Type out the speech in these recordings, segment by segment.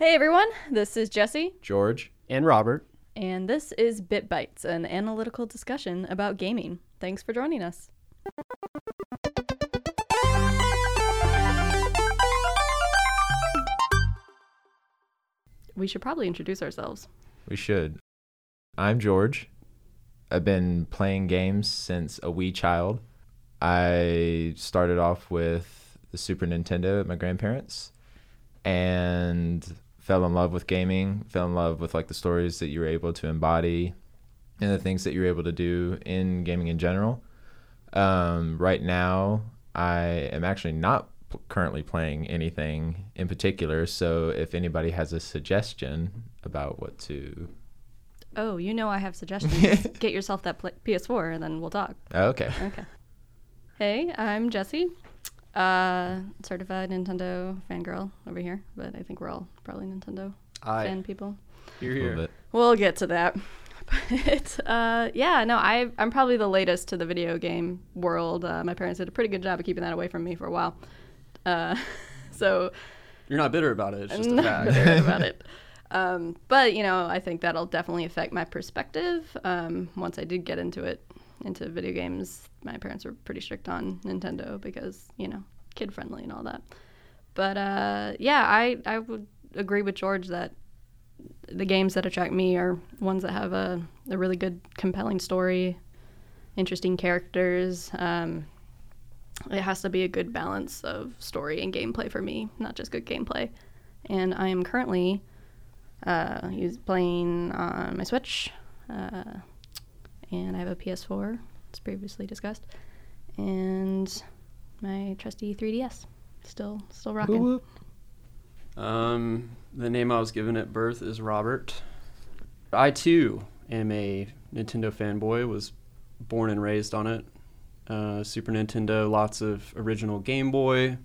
Hey everyone, this is Jesse, George. And Robert. and this is Bit Bites, an analytical discussion about gaming. Thanks for joining us. We should probably introduce ourselves. We should. I'm George. I've been playing games since a wee child. I started off with the Super Nintendo at my grandparents and fell in love with gaming, fell in love with like the stories that you were able to embody and the things that you're able to do in gaming in general. Um, right now, I am actually not p- currently playing anything in particular. So if anybody has a suggestion about what to, Oh, you know I have suggestions. Get yourself that pl- PS4 and then we'll talk. okay, Okay. Hey, I'm Jesse, uh, certified Nintendo fangirl over here, but I think we're all probably Nintendo I fan people. You're here. bit. We'll get to that. But uh, yeah, no, I, I'm probably the latest to the video game world. Uh, my parents did a pretty good job of keeping that away from me for a while. Uh, so You're not bitter about it. It's just I'm a not fact. bitter about it. Um, but you know, I think that'll definitely affect my perspective. Um, once I did get into it, into video games, my parents were pretty strict on Nintendo because you know, kid friendly and all that. But uh, yeah, I I would agree with George that the games that attract me are ones that have a, a really good, compelling story, interesting characters. Um, it has to be a good balance of story and gameplay for me, not just good gameplay. And I am currently uh, playing on my Switch, uh, and I have a PS4, as previously discussed, and my trusty 3DS. Still, still rocking. Um, the name I was given at birth is Robert. I too am a Nintendo fanboy. Was born and raised on it. Uh, Super Nintendo, lots of original Game Boy.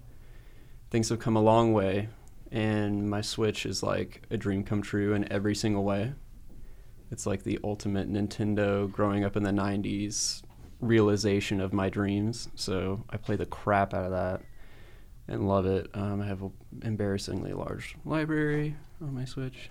Things have come a long way, and my Switch is like a dream come true in every single way. It's like the ultimate Nintendo growing up in the 90s realization of my dreams. So I play the crap out of that and love it. Um, I have an embarrassingly large library on my Switch,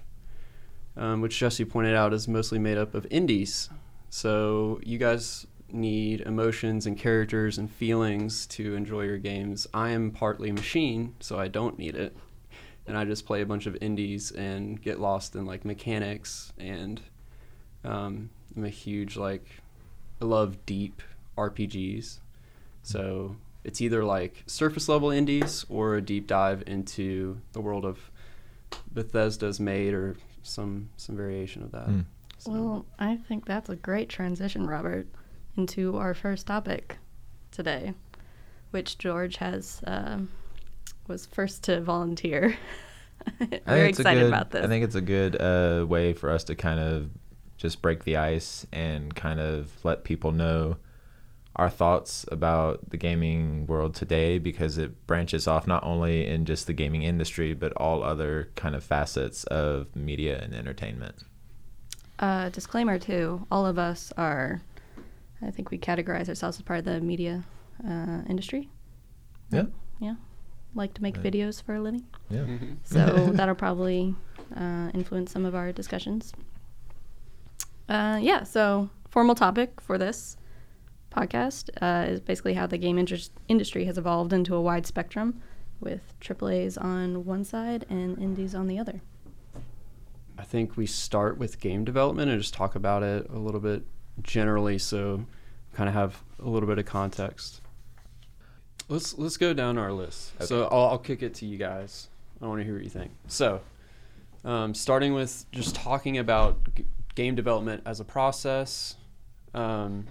um, which Jesse pointed out is mostly made up of indies. So you guys need emotions and characters and feelings to enjoy your games. I am partly machine, so I don't need it. And I just play a bunch of indies and get lost in like mechanics and um, I'm a huge like I love deep RPGs. So it's either like surface level indies or a deep dive into the world of Bethesda's made or some some variation of that. Hmm. So- Well, I think that's a great transition, Robert, into our first topic today, which George has um, was first to volunteer. I think Very it's a excited good- about this. I think it's a good uh, way for us to kind of just break the ice and kind of let people know our thoughts about the gaming world today because it branches off not only in just the gaming industry but all other kind of facets of media and entertainment. Uh, disclaimer too: all of us are. I think we categorize ourselves as part of the media uh, industry. Yeah. Yeah, like to make Right. videos for a living. Yeah. Mhm. So that'll probably uh, influence some of our discussions. Uh, yeah, so formal topic for this podcast uh, is basically how the game interest industry has evolved into a wide spectrum with AAAs on one side and indies on the other. I think we start with game development and just talk about it a little bit generally, so kind of have a little bit of context. Let's let's go down our list. So I'll, I'll kick it to you guys. I want to hear what you think. So, um, starting with just talking about g- game development as a process, um,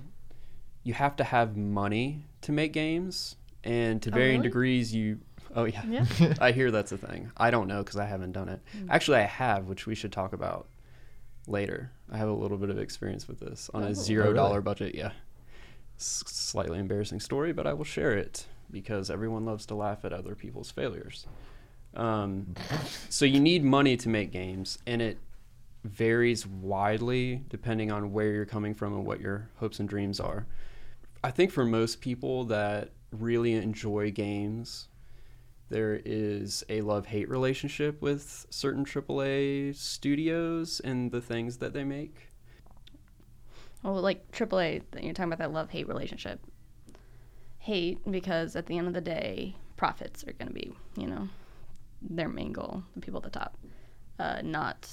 you have to have money to make games, and to Oh, varying really? degrees, you. Oh yeah, Yeah. I hear that's a thing. I don't know because I haven't done it. Actually, I have, which we should talk about later. I have a little bit of experience with this on Oh. a zero dollar really? budget. Yeah, S- slightly embarrassing story, but I will share it because everyone loves to laugh at other people's failures. Um, so you need money to make games, and it varies widely depending on where you're coming from and what your hopes and dreams are. I think for most people that really enjoy games, there is a love hate relationship with certain AAA studios and the things that they make. Well, like AAA, you're talking about that love hate relationship. Hate because at the end of the day, profits are going to be, you know, their main goal, the people at the top. Uh, not,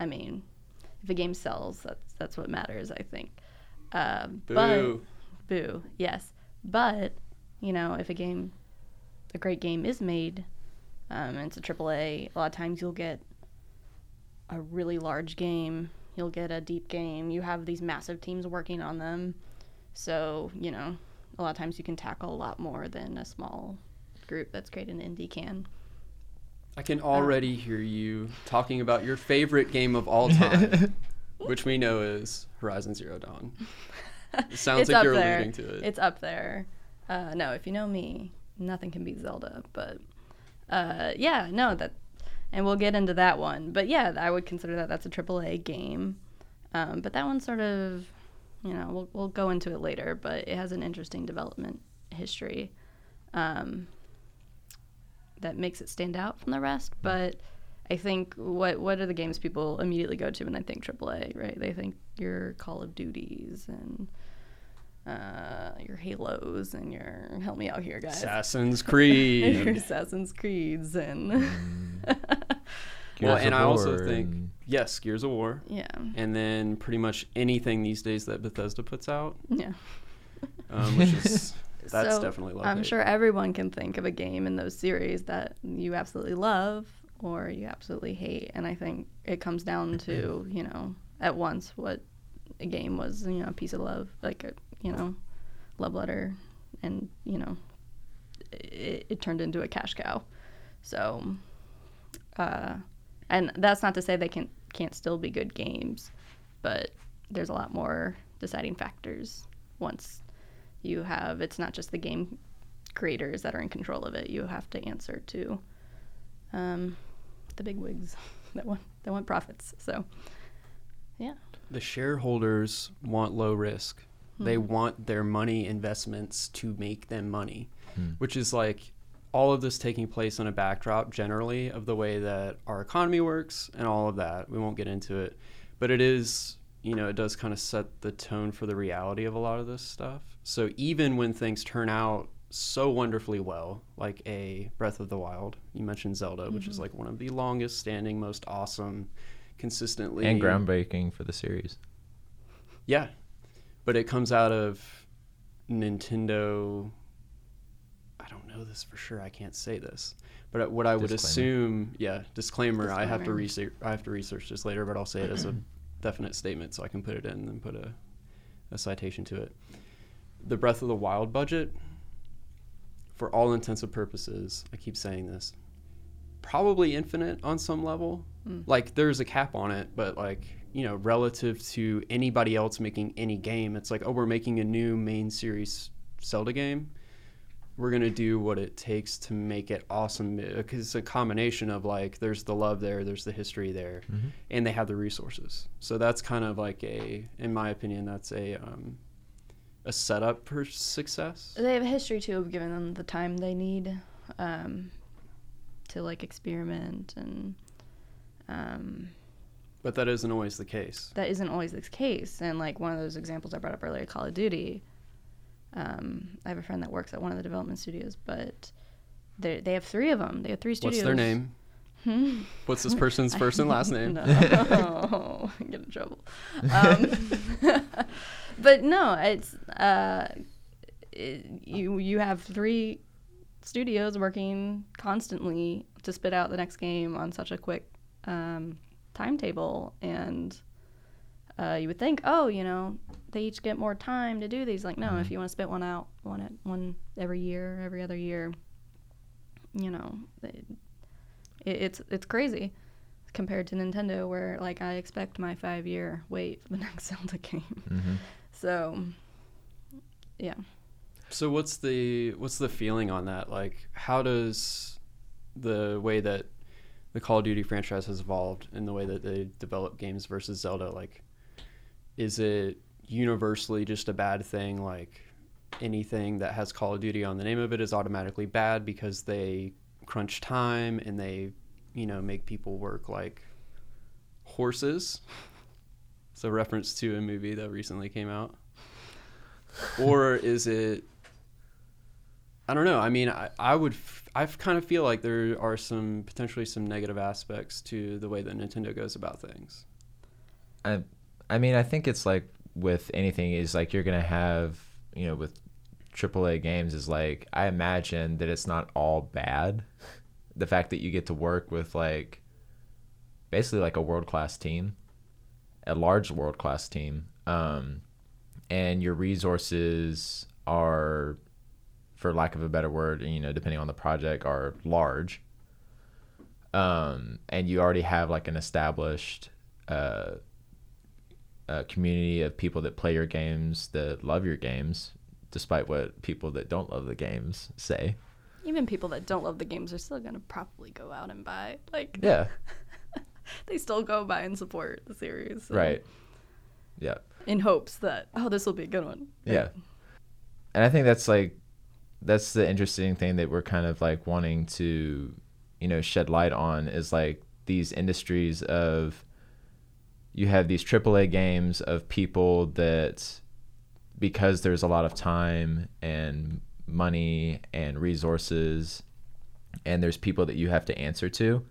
I mean, if a game sells, that's that's what matters, I think. Uh, but Boo. boo, yes. But you know, if a game, a great game is made, um, and it's a AAA, a lot of times you'll get a really large game. You'll get a deep game. You have these massive teams working on them, so you know, a lot of times you can tackle a lot more than a small group that's created an indie can. I can already hear you talking about your favorite game of all time, which we know is Horizon Zero Dawn. It sounds It's like up you're there. alluding to it. It's up there. Uh, no, if you know me, nothing can beat Zelda. But uh, yeah, no, that, and we'll get into that one. But yeah, I would consider that that's a AAA game. Um, but that one sort of, you know, we'll we'll go into it later. But it has an interesting development history, um, that makes it stand out from the rest. But I think what what are the games people immediately go to when they think AAA, right? They think your Call of Duties and uh, your Halos and your help me out here, guys. Assassin's Creed. your Assassin's Creeds and well, and I also War think and- yes, Gears of War, yeah, and then pretty much anything these days that Bethesda puts out, yeah. um, which is that's So, definitely love. I'm hate. sure everyone can think of a game in those series that you absolutely love or you absolutely hate, and I think it comes down to you know at once what a game was, you know, a piece of love, like a you know, love letter, and you know, it, it turned into a cash cow. So, uh, and that's not to say they can can't still be good games, but there's a lot more deciding factors once you have it's not just the game creators that are in control of it. You have to answer to um, the big wigs that want that want profits. So yeah. the shareholders want low risk. They Hmm. want their money investments to make them money, Hmm. which is like all of this taking place on a backdrop generally of the way that our economy works and all of that. We won't get into it, but it is, you know, it does kind of set the tone for the reality of a lot of this stuff. So even when things turn out so wonderfully well, like a Breath of the Wild, you mentioned Zelda, which is mm-hmm. like one of the longest standing, most awesome, consistently and groundbreaking for the series. yeah, but it comes out of Nintendo. I don't know this for sure. I can't say this, but what I would assume, yeah, disclaimer. I have to research. I have to research this later, but I'll say it as a definite statement, so I can put it in and put a, a citation to it. The Breath of the Wild budget, for all intents and purposes, I keep saying this, probably infinite on some level. Mm. Like there's a cap on it, but like you know, relative to anybody else making any game, it's like oh, we're making a new main series Zelda game. We're gonna do what it takes to make it awesome because it's a combination of like there's the love there, there's the history there, Mhm. and they have the resources. So that's kind of like a, in my opinion, that's a um, a setup for success. They have a history too of giving them the time they need um, to like experiment and um, But that isn't always the case. that isn't always the case. And like one of those examples I brought up earlier, Call of Duty. Um, I have a friend that works at one of the development studios, but they they have three of them. They have three studios. What's their name? Hmm? What's this person's first and last name? No, get in trouble. Um, but no, it's uh, you you have three studios working constantly to spit out the next game on such a quick um, timetable, and uh, you would think, oh, you know, they each get more time to do these. Like, no, if you want to spit one out, one at one every year, every other year, you know, it, it, it's it's crazy compared to Nintendo, where like I expect my five year wait for the next Zelda game. Mhm. So, yeah. So what's the what's the feeling on that? Like, how does the way that the Call of Duty franchise has evolved in the way that they develop games versus Zelda, like, is it universally just a bad thing? Like, anything that has Call of Duty on the name of it is automatically bad because they crunch time and they, you know, make people work like horses. It's a reference to a movie that recently came out. Or is it I don't know. I mean, I, I would, I kind of feel like there are some potentially some negative aspects to the way that Nintendo goes about things. I, I mean, I think it's like with anything is like you're gonna have, you know, with AAA games is like I imagine that it's not all bad. The fact that you get to work with like basically like a world class team, a large world class team, um, and your resources are for lack of a better word, you know, depending on the project, are large. Um, and you already have like an established uh, a community of people that play your games that love your games, despite what people that don't love the games say. Even people that don't love the games are still gonna probably go out and buy. Like, Yeah, they still go buy and support the series. so- right. Yeah. In hopes that oh, this will be a good one. Yeah. And I think that's like that's the interesting thing that we're kind of like wanting to, you know, shed light on is like these industries of you have these AAA games of people that because there's a lot of time and money and resources and there's people that you have to answer to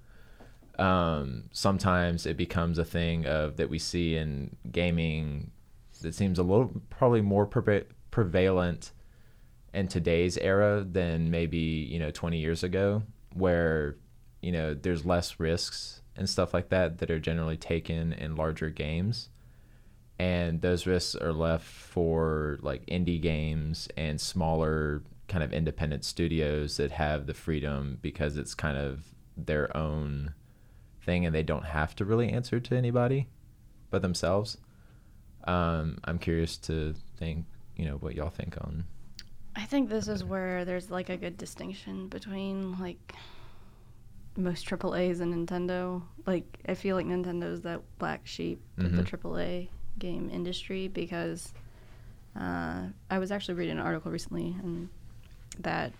um, sometimes it becomes a thing of that we see in gaming that seems a little probably more preva- prevalent in today's era than maybe you know 20 years ago where you know there's less risks and stuff like that that are generally taken in larger games. And those risks are left for like indie games and smaller kind of independent studios that have the freedom because it's kind of their own thing and they don't have to really answer to anybody but themselves um, i'm curious to think you know what y'all think on I think this is where there's like a good distinction between like most AAA's and Nintendo. Like I feel like Nintendo's that black sheep of the. AAA game industry because uh, I was actually reading an article recently and that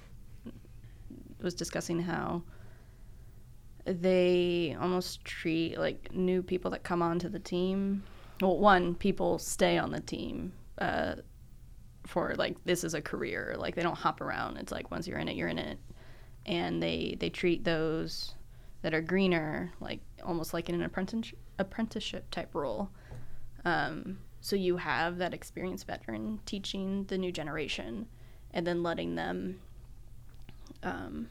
was discussing how they almost treat like new people that come onto the team. Well, one, people stay on the team. Uh, for like this is a career like they don't hop around it's like once you're in it you're in it and they they treat those that are greener like almost like in an apprentice apprenticeship type role um, so you have that experienced veteran teaching the new generation and then letting them um,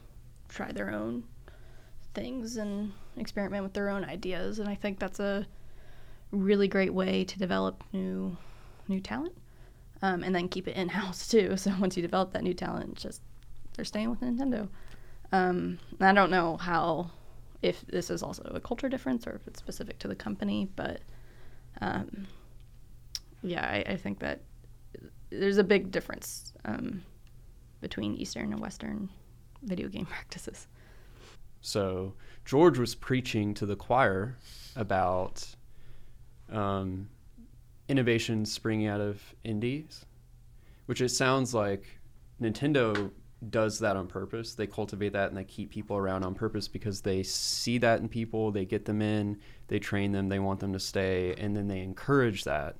try their own things and experiment with their own ideas and i think that's a really great way to develop new new talent um, and then keep it in house too. So once you develop that new talent, just they're staying with Nintendo. Um, I don't know how if this is also a culture difference or if it's specific to the company, but um, yeah, I, I think that there's a big difference um, between Eastern and Western video game practices. So George was preaching to the choir about um, innovations springing out of indies, which it sounds like Nintendo does that on purpose. They cultivate that and they keep people around on purpose because they see that in people, they get them in, they train them, they want them to stay, and then they encourage that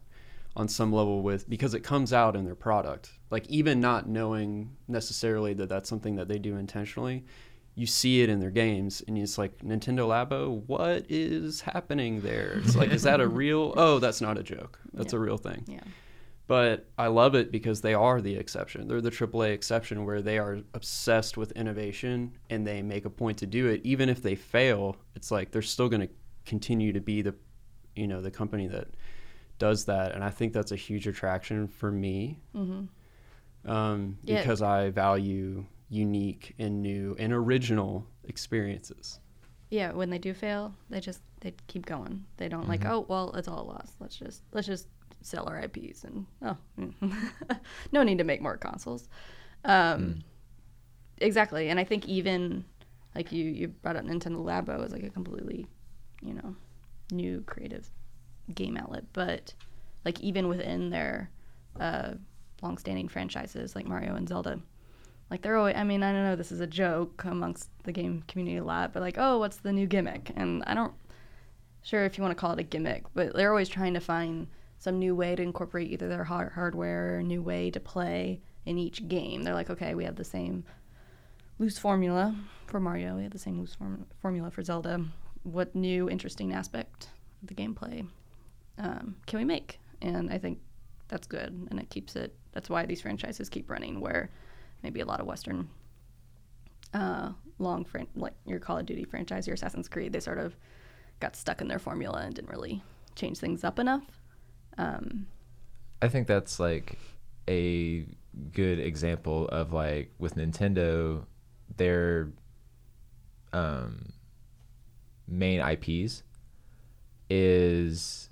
on some level with because it comes out in their product. Like even not knowing necessarily that that's something that they do intentionally, you see it in their games and it's like Nintendo Labo, what is happening there? It's like is that a real Oh, that's not a joke. That's Yeah. a real thing. Yeah. But I love it because they are the exception. They're the AAA exception where they are obsessed with innovation and they make a point to do it. Even if they fail, it's like they're still going to continue to be the, you know, the company that does that. And I think that's a huge attraction for me Mm-hmm. um, Yeah. because I value unique and new and original experiences. Yeah, when they do fail, they just they keep going. They don't like, Mhm. oh well, it's all lost. Let's just let's just sell our IPs and oh, mm. no need to make more consoles. Um, Exactly, and I think even like you you brought up Nintendo Labo as like a completely, you know, new creative game outlet, but like even within their uh, long-standing franchises like Mario and Zelda, like they're always. I mean, I don't know this is a joke amongst the game community a lot, but like, oh, what's the new gimmick? And I don't sure if you want to call it a gimmick, but they're always trying to find some new way to incorporate either their hard- hardware or new way to play in each game. They're like, okay, we have the same loose formula for Mario. We have the same loose form- formula for Zelda. What new interesting aspect of the gameplay um, can we make? And I think that's good, and it keeps it. That's why these franchises keep running. Where maybe a lot of Western uh, long fran- like your Call of Duty franchise, your Assassin's Creed, they sort of got stuck in their formula and didn't really change things up enough. Um, I think that's like a good example of like with Nintendo, their um, main IPs is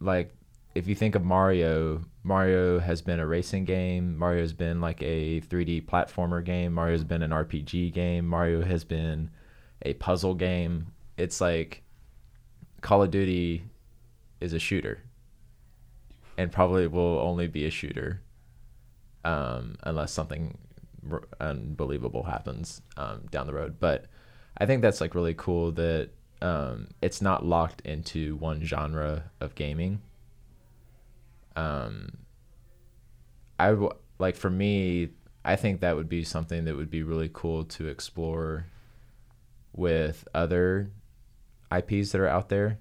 like if you think of Mario, Mario has been a racing game. Mario's been like a 3D platformer game. Mario's been an RPG game. Mario has been a puzzle game. It's like Call of Duty is a shooter and probably will only be a shooter um, unless something r- unbelievable happens um, down the road. But I think that's like really cool that um, it's not locked into one genre of gaming. Um, I w- like for me, I think that would be something that would be really cool to explore with other IPs that are out there.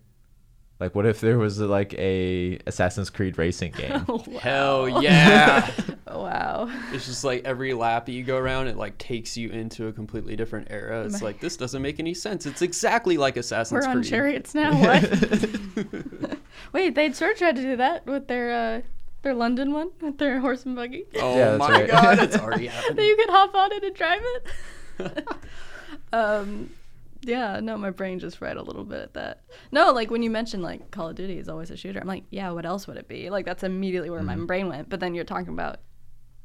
Like, what if there was like a Assassin's Creed racing game? Oh, Hell yeah! wow. it's just like every lap that you go around, it like takes you into a completely different era. It's My- like this doesn't make any sense. It's exactly like Assassin's We're on chariots now. What? Wait, they'd sure tried to do that with their uh, their London one, with their horse and buggy. Oh Yeah, my right. god, it's already that happening. you could hop on it and drive it. um, yeah, no, my brain just fried a little bit at that. No, like when you mentioned like Call of Duty is always a shooter, I'm like, yeah, what else would it be? Like that's immediately where my brain went. But then you're talking about,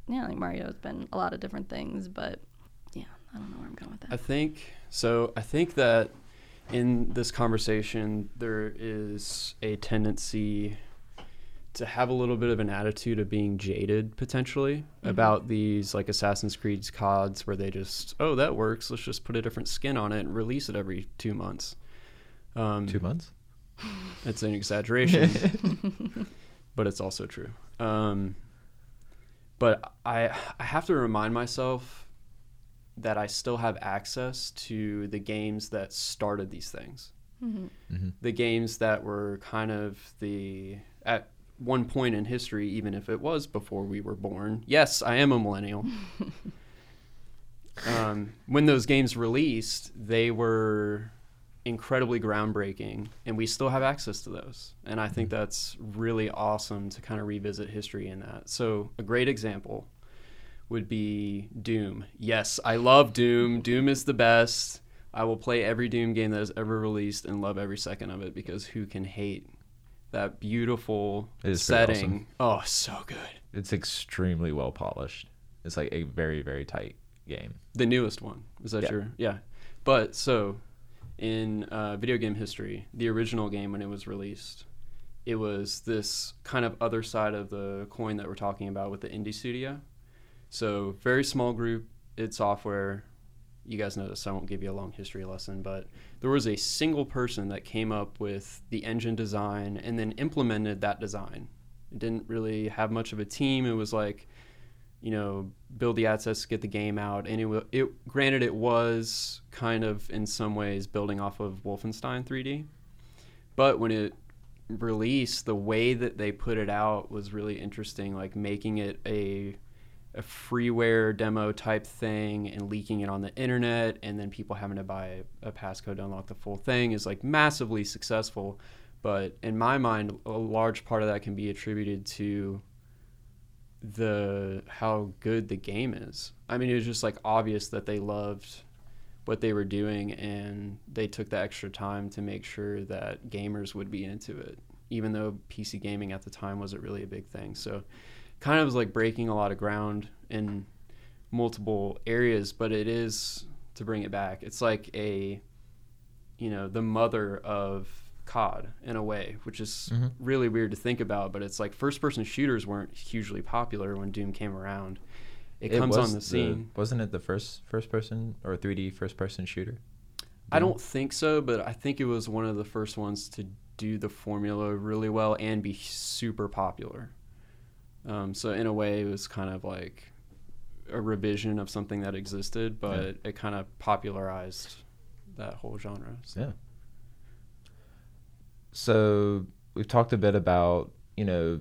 yeah, like Mario's been a lot of different things, but yeah, I don't know where I'm going with that. I think so. I think that in this conversation, there is a tendency to have a little bit of an attitude of being jaded potentially about these like Assassin's Creed's CODs where they just, oh, that works. Let's just put a different skin on it and release it every two months. Um, Two months. It's an exaggeration, but it's also true. Um, but I I have to remind myself that I still have access to the games that started these things. Mm-hmm. The games that were kind of the at one point in history, even if it was before we were born. Yes, I am a millennial. um, when those games released, they were incredibly groundbreaking, and we still have access to those. And I think that's really awesome to kind of revisit history in that. So, a great example would be Doom. Yes, I love Doom. Doom is the best. I will play every Doom game that has ever released and love every second of it because who can hate that beautiful is setting? Oh, so good. It's extremely well polished. It's like a very very tight game. The newest one. Is that Yeah. your yeah. But so in uh, video game history, the original game when it was released, it was this kind of other side of the coin that we're talking about with the indie studio. So very small group, id Software. You guys know this, I won't give you a long history lesson, but there was a single person that came up with the engine design and then implemented that design. It didn't really have much of a team. It was like, you know, build the assets, get the game out. And it, it granted, it was kind of in some ways building off of Wolfenstein 3D, but when it released, the way that they put it out was really interesting, like making it a a freeware demo type thing and leaking it on the internet and then people having to buy a passcode to unlock the full thing is like massively successful. But in my mind a large part of that can be attributed to the how good the game is. I mean it was just like obvious that they loved what they were doing and they took the extra time to make sure that gamers would be into it even though pc gaming at the time wasn't really a big thing. So kind of was like breaking a lot of ground in multiple areas, but it is to bring it back. It's like a, you know, the mother of COD in a way, which is Mhm. really weird to think about. But it's like first person shooters weren't hugely popular when Doom came around. it, comes on the scene. wasn't it the first first person or 3D first person shooter? I don't think so, but I think it was one of the first ones to do the formula really well and be super popular. Um, so in a way, it was kind of like a revision of something that existed, but it kind of popularized that whole genre. So. Yeah. So we've talked a bit about you know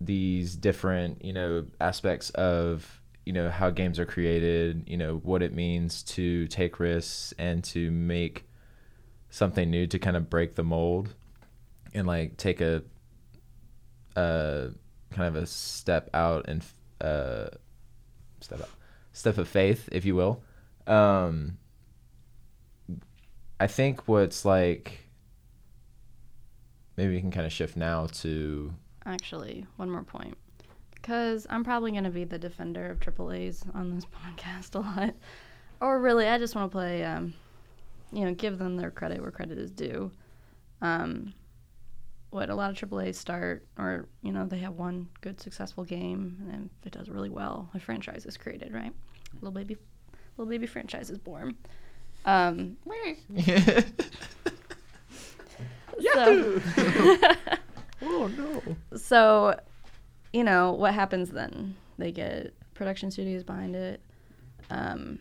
these different you know aspects of you know how games are created you know what it means to take risks and to make something new to kind of break the mold and like take a uh kind of a step out and uh step out step of faith if you will um i think what's like maybe we can kind of shift now to Actually, one more point. Because I'm probably going to be the defender of AAAs on this podcast a lot. Or really, I just want to play, um, you know, give them their credit where credit is due. Um, what a lot of AAAs start, or, you know, they have one good, successful game, and if it does really well, a franchise is created, right? Little baby, little baby franchise is born. Um, so, oh no. So you know what happens then? They get production studios behind it. Um,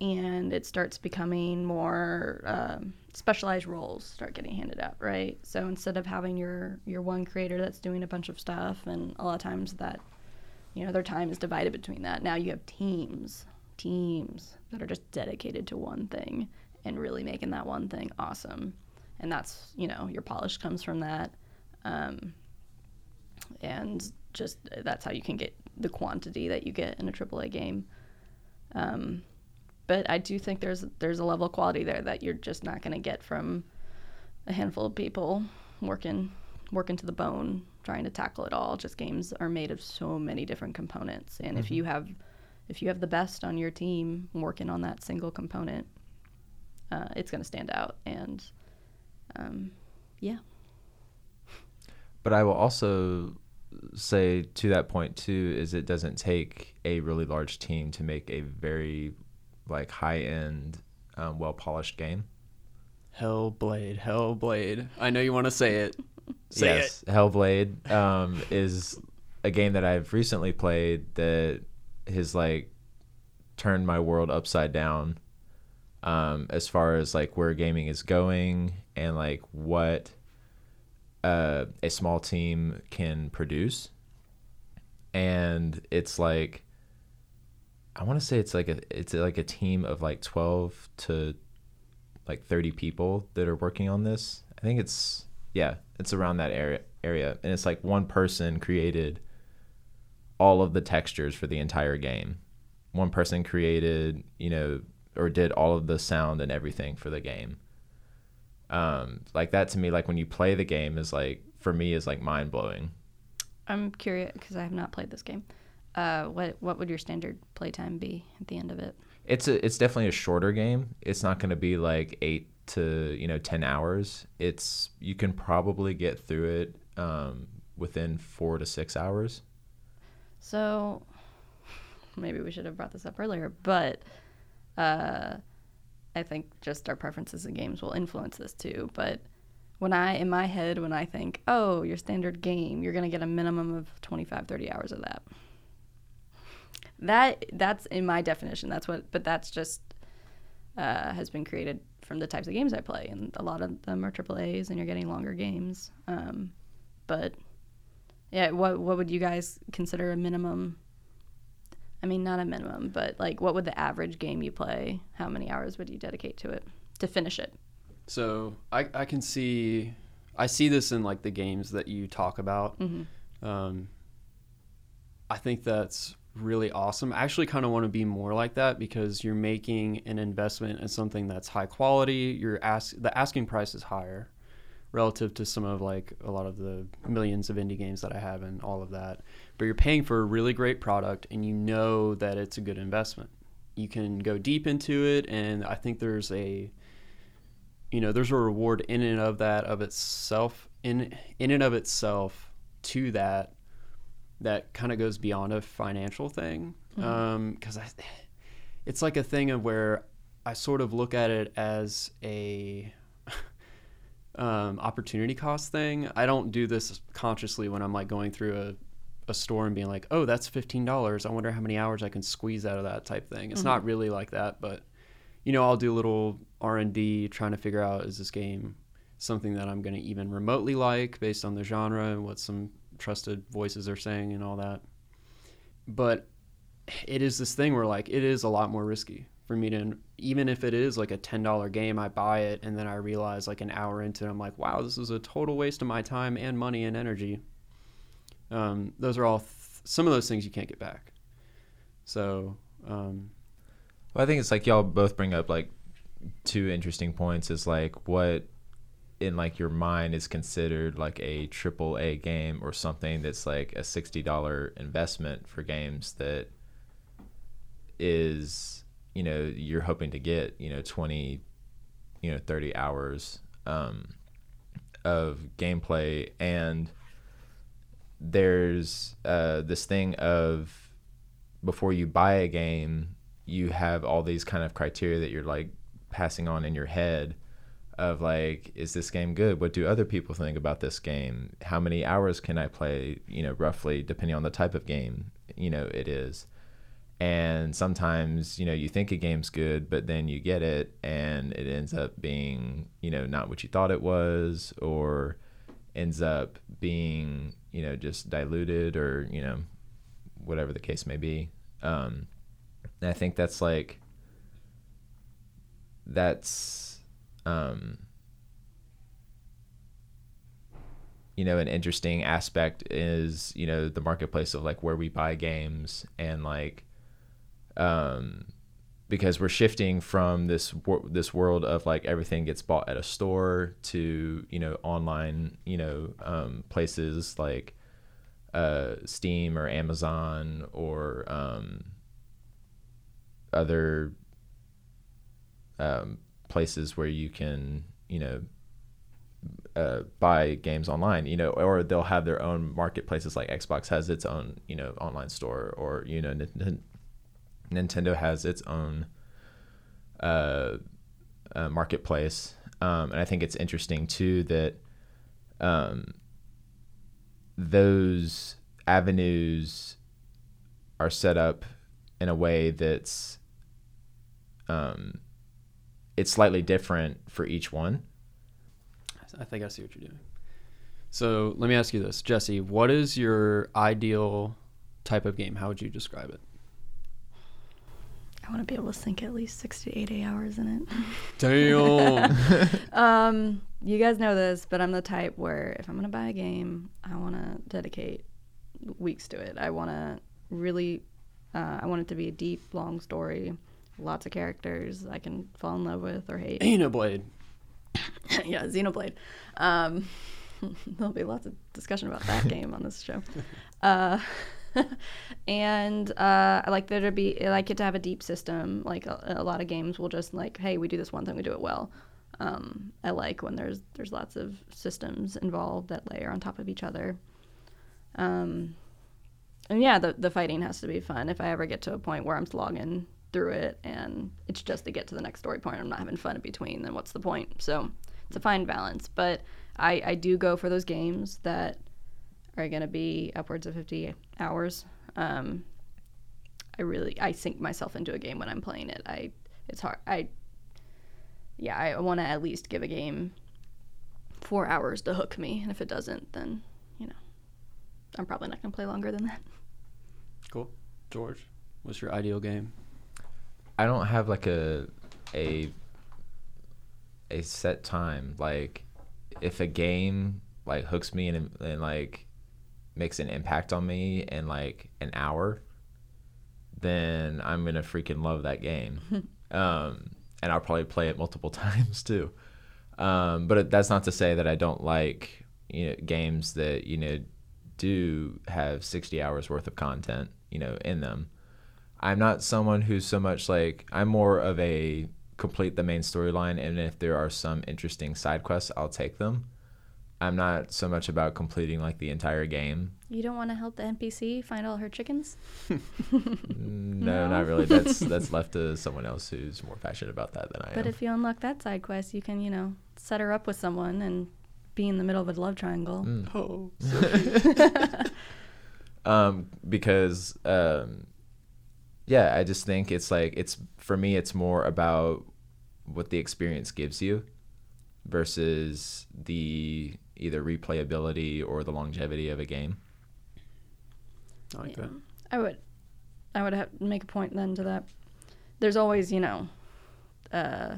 and it starts becoming more um, specialized roles start getting handed out right? So instead of having your your one creator that's doing a bunch of stuff and a lot of times that you know their time is divided between that. Now you have teams teams that are just dedicated to one thing and really making that one thing awesome. And that's you know your polish comes from that. Um, and just that's how you can get the quantity that you get in a AAA game. Um, but I do think there's there's a level of quality there that you're just not going to get from a handful of people working working to the bone trying to tackle it all. Just games are made of so many different components, and if you have if you have the best on your team working on that single component, uh, it's going to stand out. And um, yeah. But I will also say to that point too is it doesn't take a really large team to make a very like high end, um, well polished game. Hellblade, Hellblade. I know you want to say it. Say yes, Hellblade um, is a game that I've recently played that has like turned my world upside down um, as far as like where gaming is going and like what uh, a small team can produce. And it's like I want to say it's like a it's like a team of like 12 to like 30 people that are working on this. I think it's yeah, it's around that area area and it's like one person created all of the textures for the entire game. One person created, you know, or did all of the sound and everything for the game. Um, like that to me, like when you play the game, is like for me is like mind blowing. I'm curious because I have not played this game. Uh, what what would your standard playtime be at the end of it? It's a it's definitely a shorter game. It's not going to be like eight to you know ten hours. It's you can probably get through it um, within four to six hours. So maybe we should have brought this up earlier, but uh, I think just our preferences in games will influence this too. But when I, in my head, when I think, oh, your standard game, you're going to get a minimum of 25, 30 hours of that. That that's in my definition. That's what, but that's just uh, has been created from the types of games I play, and a lot of them are AAA's, and you're getting longer games. Um, but yeah, what what would you guys consider a minimum? I mean, not a minimum, but like, what would the average game you play? How many hours would you dedicate to it to finish it? So I, I can see, I see this in like the games that you talk about. Mm-hmm. Um, I think that's really awesome. I actually kind of want to be more like that because you're making an investment in something that's high quality. You're ask the asking price is higher relative to some of like a lot of the millions of indie games that I have and all of that. But you're paying for a really great product and you know that it's a good investment. You can go deep into it and I think there's a you know, there's a reward in and of that of itself in in and of itself to that that kind of goes beyond a financial thing. Mhm. Um, because I, it's like a thing of where I sort of look at it as a um, opportunity cost thing. I don't do this consciously when I'm like going through a, a store and being like, oh, that's fifteen dollars. I wonder how many hours I can squeeze out of that type thing. It's not really like that, but you know, I'll do a little R and D trying to figure out is this game something that I'm going to even remotely like based on the genre and what some trusted voices are saying and all that. But it is this thing where like it is a lot more risky for me to even if it is like a $10 game I buy it and then I realize like an hour into it I'm like wow this is a total waste of my time and money and energy um, those are all th- some of those things you can't get back so um, Well, I think it's like y'all both bring up like two interesting points. Is like what in like your mind is considered like a triple A game or something that's like a sixty dollar investment for games that is you know you're hoping to get you know twenty you know thirty hours um, of gameplay. And there's uh, this thing of before you buy a game you have all these kind of criteria that you're like passing on in your head of like is this game good? What do other people think about this game? How many hours can i play you know roughly depending on the type of game you know it is? And sometimes you know you think a game's good but then you get it and it ends up being you know not what you thought it was or ends up being you know just diluted or you know whatever the case may be. Um and i think that's like that's um you know an interesting aspect is you know the marketplace of like where we buy games and like um because we're shifting from this this world of like everything gets bought at a store to you know online you know um, places like uh, Steam or Amazon or um, other um, places where you can you know uh, buy games online, you know, or they'll have their own marketplaces like Xbox has its own, you know, online store, or you know, Nin- Nintendo has its own uh, uh, marketplace, um, and I think it's interesting too that um, those avenues are set up in a way that's um, it's slightly different for each one. I think I see what you're doing. So let me ask you this, Jesse. What is your ideal type of game? How would you describe it? I want to be able to sink at least six to eight, eight hours in it. Damn. um, you guys know this, but I'm the type where if I'm gonna buy a game, I want to dedicate weeks to it. I want to really, uh, I want it to be a deep, long story, lots of characters I can fall in love with or hate. Xenoblade. yeah, Xenoblade. Um, there'll be lots of discussion about that game on this show. Uh, and uh, I like there to be, I like it to have a deep system. Like a, a lot of games will just like, hey, we do this one thing, we do it well. Um, I like when there's there's lots of systems involved that layer on top of each other. Um, and yeah, the the fighting has to be fun. If I ever get to a point where I'm slogging through it and it's just to get to the next story point, I'm not having fun in between, then what's the point? So it's a fine balance. But I, I do go for those games that are going to be upwards of 50 hours. Um, I really I sink myself into a game when I'm playing it. I it's hard. I yeah, I want to at least give a game four hours to hook me, and if it doesn't, then you know I'm probably not going to play longer than that. Cool. George, what's your ideal game? I don't have like a a a set time. Like if a game like hooks me and, and like makes an impact on me in like an hour, then I'm gonna freaking love that game. um, and I'll probably play it multiple times too. Um, but that's not to say that I don't like you know games that you know do have 60 hours worth of content you know in them. I'm not someone who's so much like I'm more of a complete the main storyline and if there are some interesting side quests I'll take them. I'm not so much about completing like the entire game. You don't want to help the NPC find all her chickens? Mm, No, No? not really. That's that's left to someone else who's more passionate about that than I But am. But if you unlock that side quest, you can, you know, set her up with someone and be in the middle of a love triangle. Mm. Oh, um, because um, yeah, I just think it's like it's for me. It's more about what the experience gives you versus the either replayability or the longevity of a game. I like Yeah. that. I would, I would have make a point then to that. There's always, you know, uh,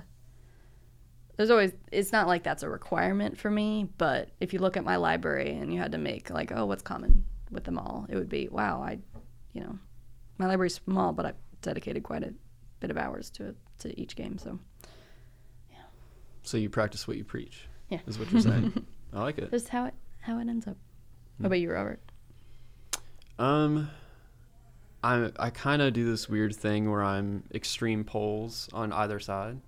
there's always. It's not like that's a requirement for me, but if you look at my library and you had to make like, oh, what's common with them all, it would be, wow, I, you know, my library's small, but I've dedicated quite a bit of hours to it to each game. So yeah. So you practice what you preach. Yeah. is what you're saying. I like it. that's how it how it ends up. What about you, Robert? Um, I I kind of do this weird thing where I'm extreme poles on either side.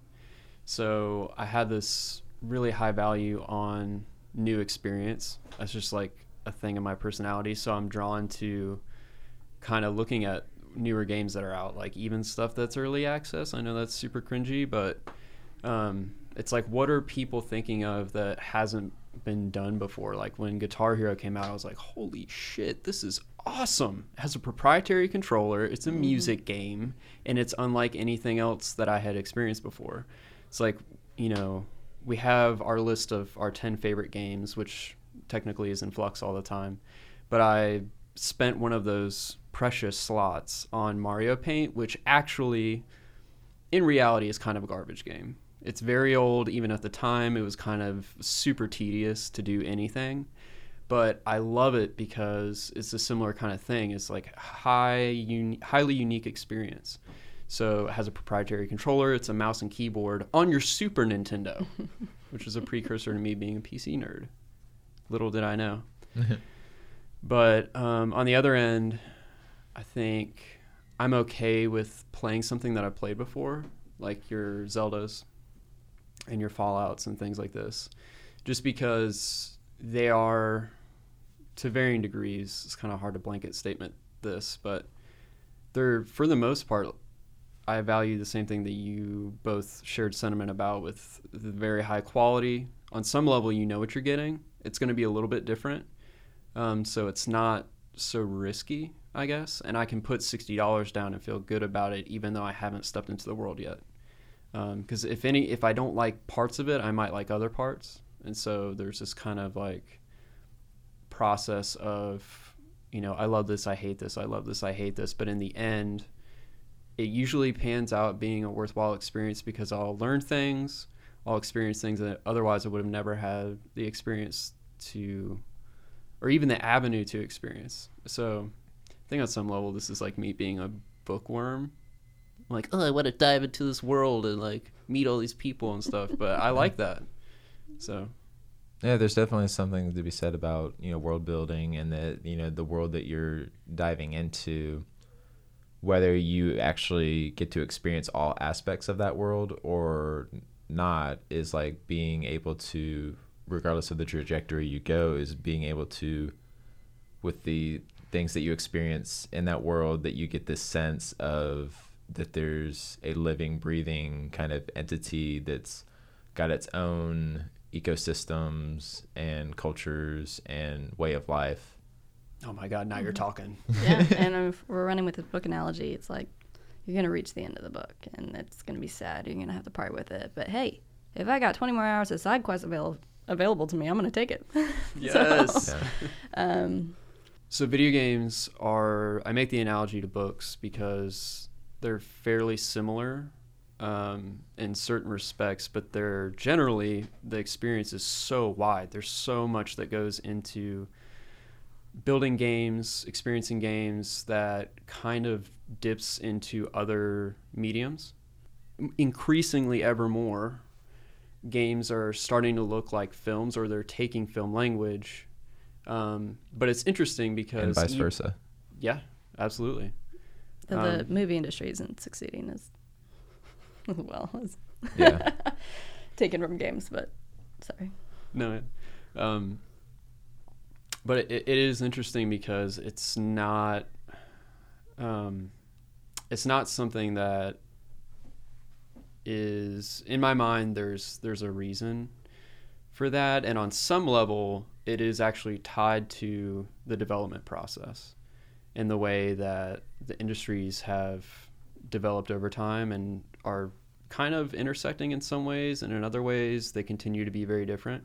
So I had this really high value on new experience. That's just like a thing in my personality. So I'm drawn to kind of looking at newer games that are out, like even stuff that's early access. I know that's super cringy, but um, it's like what are people thinking of that hasn't been done before? Like when Guitar Hero came out, I was like, holy shit, this is awesome. It has a proprietary controller, it's a music game, and it's unlike anything else that I had experienced before. It's like, you know, we have our list of our 10 favorite games, which technically is in flux all the time. But I spent one of those precious slots on Mario Paint, which actually, in reality, is kind of a garbage game. It's very old, even at the time. It was kind of super tedious to do anything. But I love it because it's a similar kind of thing. It's like high, uni- highly unique experience. So it has a proprietary controller. It's a mouse and keyboard on your Super Nintendo, which was a precursor to me being a PC nerd. Little did I know. but um, on the other end, I think I'm okay with playing something that I've played before, like your Zeldas and your Fallouts and things like this, just because they are, to varying degrees, it's kind of hard to blanket statement this, but they're, for the most part, I value the same thing that you both shared sentiment about with the very high quality. On some level, you know what you're getting. It's going to be a little bit different. Um, so it's not so risky, I guess. And I can put $60 down and feel good about it, even though I haven't stepped into the world yet. Um, because if any, if I don't like parts of it, I might like other parts. And so there's this kind of like process of, you know, I love this, I hate this, I love this, I hate this. But in the end, it usually pans out being a worthwhile experience because I'll learn things, I'll experience things that otherwise I would have never had the experience to, or even the avenue to experience. So think on some level, this is like me being a bookworm. I'm like, oh, I want to dive into this world and like meet all these people and stuff. But I like that. So Yeah, there's definitely something to be said about you know world building and that you know the world that you're diving into, whether you actually get to experience all aspects of that world or not, is like being able to, regardless of the trajectory you go, is being able to, with the things that you experience in that world, that you get this sense of that there's a living, breathing kind of entity that's got its own ecosystems and cultures and way of life. oh my god, now you're talking. yeah, and if we're running with the book analogy, it's like you're gonna reach the end of the book, and it's gonna be sad. You're gonna have to part with it. But hey, if I got 20 more hours of side quests avail- available to me, I'm gonna take it. Yes. Yeah. um, So video games are I make the analogy to books because they're fairly similar um, in certain respects, but they're generally the experience is so wide. There's so much that goes into building games, experiencing games that kind of dips into other mediums. Increasingly, ever more, games are starting to look like films, or they're taking film language. Um, but it's interesting because and vice e- versa. yeah, absolutely. the, the Um, movie industry isn't succeeding as well as Yeah. taken from games. But sorry, No, um, but it, it is interesting because it's not um, it's not something that is in my mind there's there's a reason for that and on some level it is actually tied to the development process in the way that the industries have developed over time and are kind of intersecting in some ways and in other ways they continue to be very different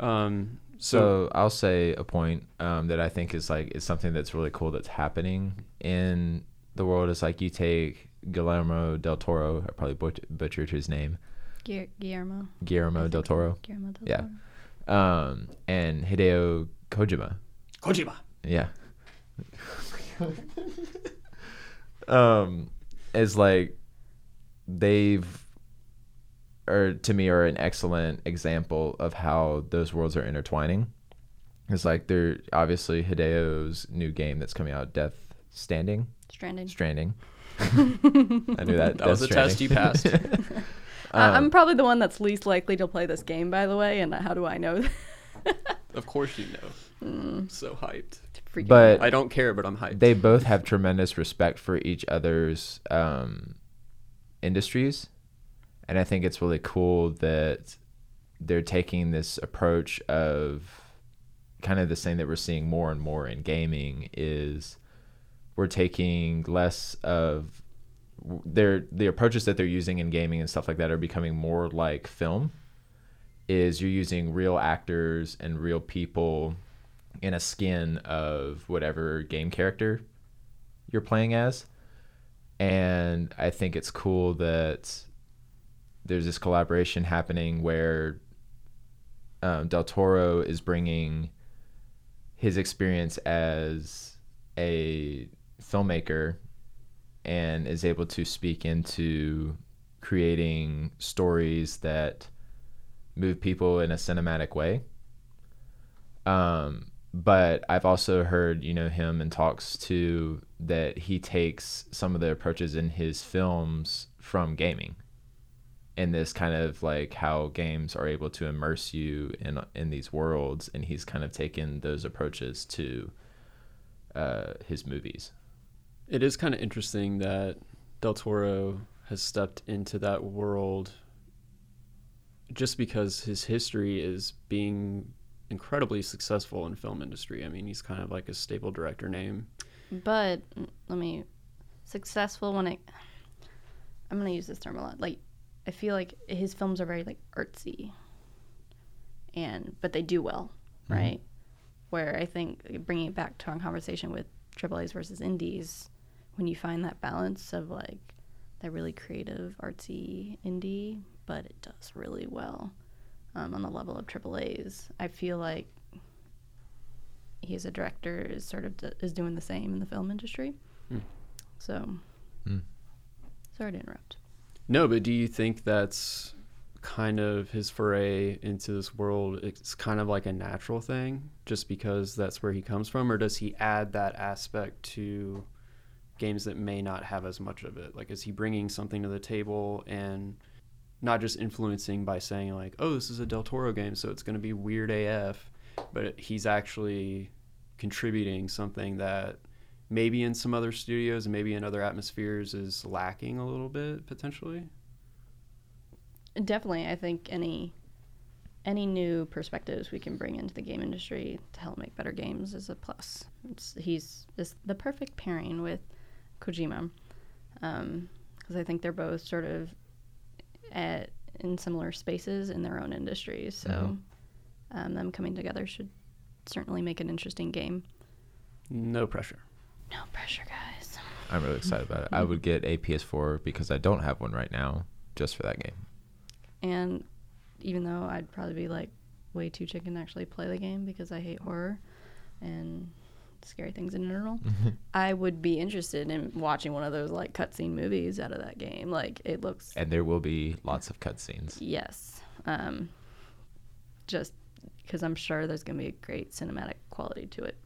um, so, So I'll say a point um, that I think is like is something that's really cool that's happening in the world. Is like you take Guillermo del Toro. I probably butch- butchered his name. Guillermo. Guillermo del Toro. Guillermo del Toro. Yeah. Toro. Um, and Hideo Kojima. Kojima. Yeah. um, is like they've or to me are an excellent example of how those worlds are intertwining. It's like they're obviously Hideo's new game that's coming out, Death Standing, Stranding. Stranding. I knew that. That was Death a test you passed. Uh, I'm Um, probably the one that's least likely to play this game, by the way. And how do I know? of course you know. So hyped. But- out. I don't care, but I'm hyped. they both have tremendous respect for each other's um, industries, and I think it's really cool that they're taking this approach of kind of the same that we're seeing more and more in gaming is we're taking less of their the approaches that they're using in gaming and stuff like that are becoming more like film is you're using real actors and real people in a skin of whatever game character you're playing as. And I think it's cool that there's this collaboration happening where um, Del Toro is bringing his experience as a filmmaker and is able to speak into creating stories that move people in a cinematic way. Um, but I've also heard, you know, him and talks to that he takes some of the approaches in his films from gaming. In this kind of like how games are able to immerse you in in these worlds, and he's kind of taken those approaches to uh, his movies. It is kind of interesting that Del Toro has stepped into that world just because his history is being incredibly successful in film industry. I mean, he's kind of like a staple director name. But let me successful when it. I'm gonna use this term a lot. Like, I feel like his films are very like artsy, and but they do well, mm-hmm. right? Where I think bringing it back to our conversation with AAA's versus indies, when you find that balance of like that really creative artsy indie, but it does really well um, on the level of AAA's. I feel like he as a director is sort of d- is doing the same in the film industry. Hmm. So, Hmm. sorry to interrupt. No, but do you think that's kind of his foray into this world? It's kind of like a natural thing just because that's where he comes from? Or does he add that aspect to games that may not have as much of it? Like, is he bringing something to the table and not just influencing by saying, like, oh, this is a Del Toro game, so it's going to be weird AF, but he's actually contributing something that maybe in some other studios and maybe in other atmospheres is lacking a little bit potentially. Definitely, I think any any new perspectives we can bring into the game industry to help make better games is a plus. It's, he's the perfect pairing with Kojima because I think they're both sort of at in similar spaces in their own industries. So Mhm. um, them coming together should certainly make an interesting game. No pressure. No pressure, guys. I'm really excited about it. I would get a PS4 because I don't have one right now, just for that game. And even though I'd probably be like way too chicken to actually play the game because I hate horror and scary things in general, I would be interested in watching one of those like cutscene movies out of that game. Like it looks And there will be lots of cutscenes. yes, um, just because I'm sure there's gonna be a great cinematic quality to it.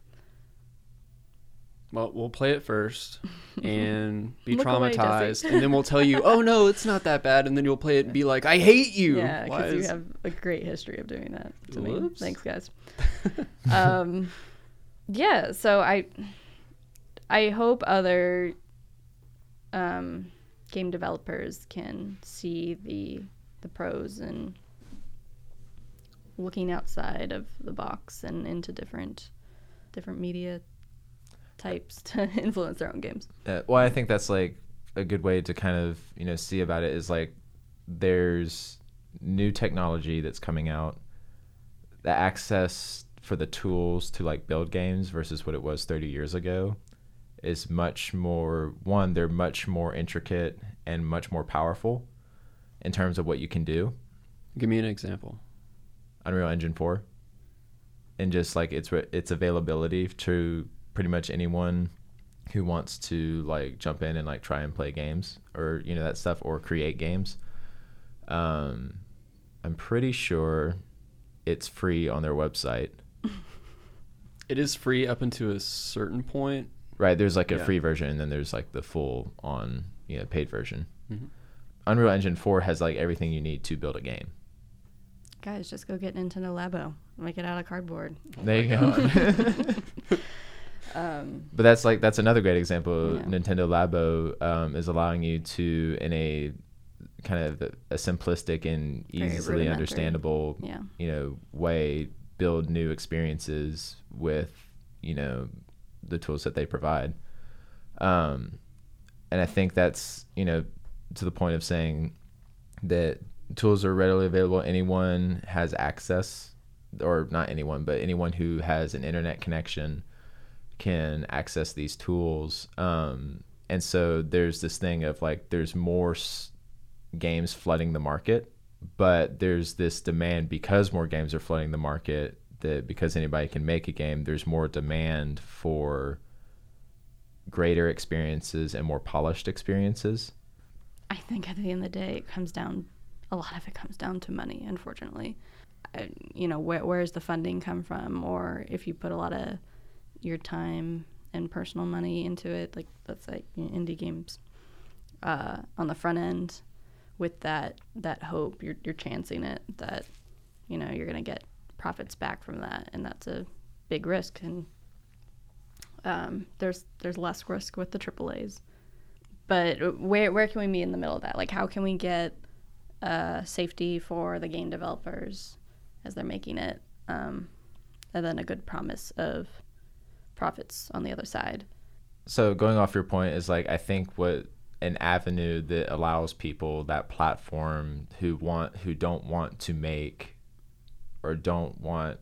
Well, we'll play it first and be Look away, traumatized, and then we'll tell you, "Oh no, it's not that bad," and then you'll play it and be like, "I hate you." Yeah, Why because you have a great history of doing that to me. Thanks, guys. um, yeah, so I, I hope other um, game developers can see the the pros and looking outside of the box and into different different media types to influence their own games. Uh, well, I think that's like a good way to kind of you know see about it is like there's new technology that's coming out. The access for the tools to like build games versus what it was 30 years ago is much more one they're much more intricate and much more powerful in terms of what you can do Give me an example. Unreal Engine 4 and just like its its availability to pretty much anyone who wants to like jump in and like try and play games or you know that stuff or create games. Um, I'm pretty sure it's free on their website. It is free up until a certain point. Right, there's like a Yeah. free version and then there's like the full on, you know, paid version. Mhm. Unreal Engine 4 has like everything you need to build a game. Guys, just go get Nintendo Labo. Make it out of cardboard. There you go. Um, But that's like that's another great example. Yeah. Nintendo Labo um, is allowing you to, in a kind of a simplistic and easily understandable, yeah. you know, way build new experiences with you know the tools that they provide. Um, and I think that's you know to the point of saying that tools are readily available. Anyone has access, or not anyone, but anyone who has an internet connection can access these tools. Um, and so there's this thing of like there's more s- games flooding the market, but there's this demand because more games are flooding the market that because anybody can make a game, there's more demand for greater experiences and more polished experiences. I think at the end of the day, it comes down. A lot of it comes down to money, unfortunately. I, you know, where where's the funding come from, or if you put a lot of your time and personal money into it, like let's say indie games, uh, on the front end, with that that hope, you're you're chancing it that, you know, you're gonna get profits back from that, and that's a big risk. And um, there's there's less risk with the AAA's but where where can we meet in the middle of that? Like, how can we get uh, safety for the game developers as they're making it, um, and then a good promise of profits on the other side? so going off your point is like I think what an avenue that allows people that platform who want who don't want to make or don't want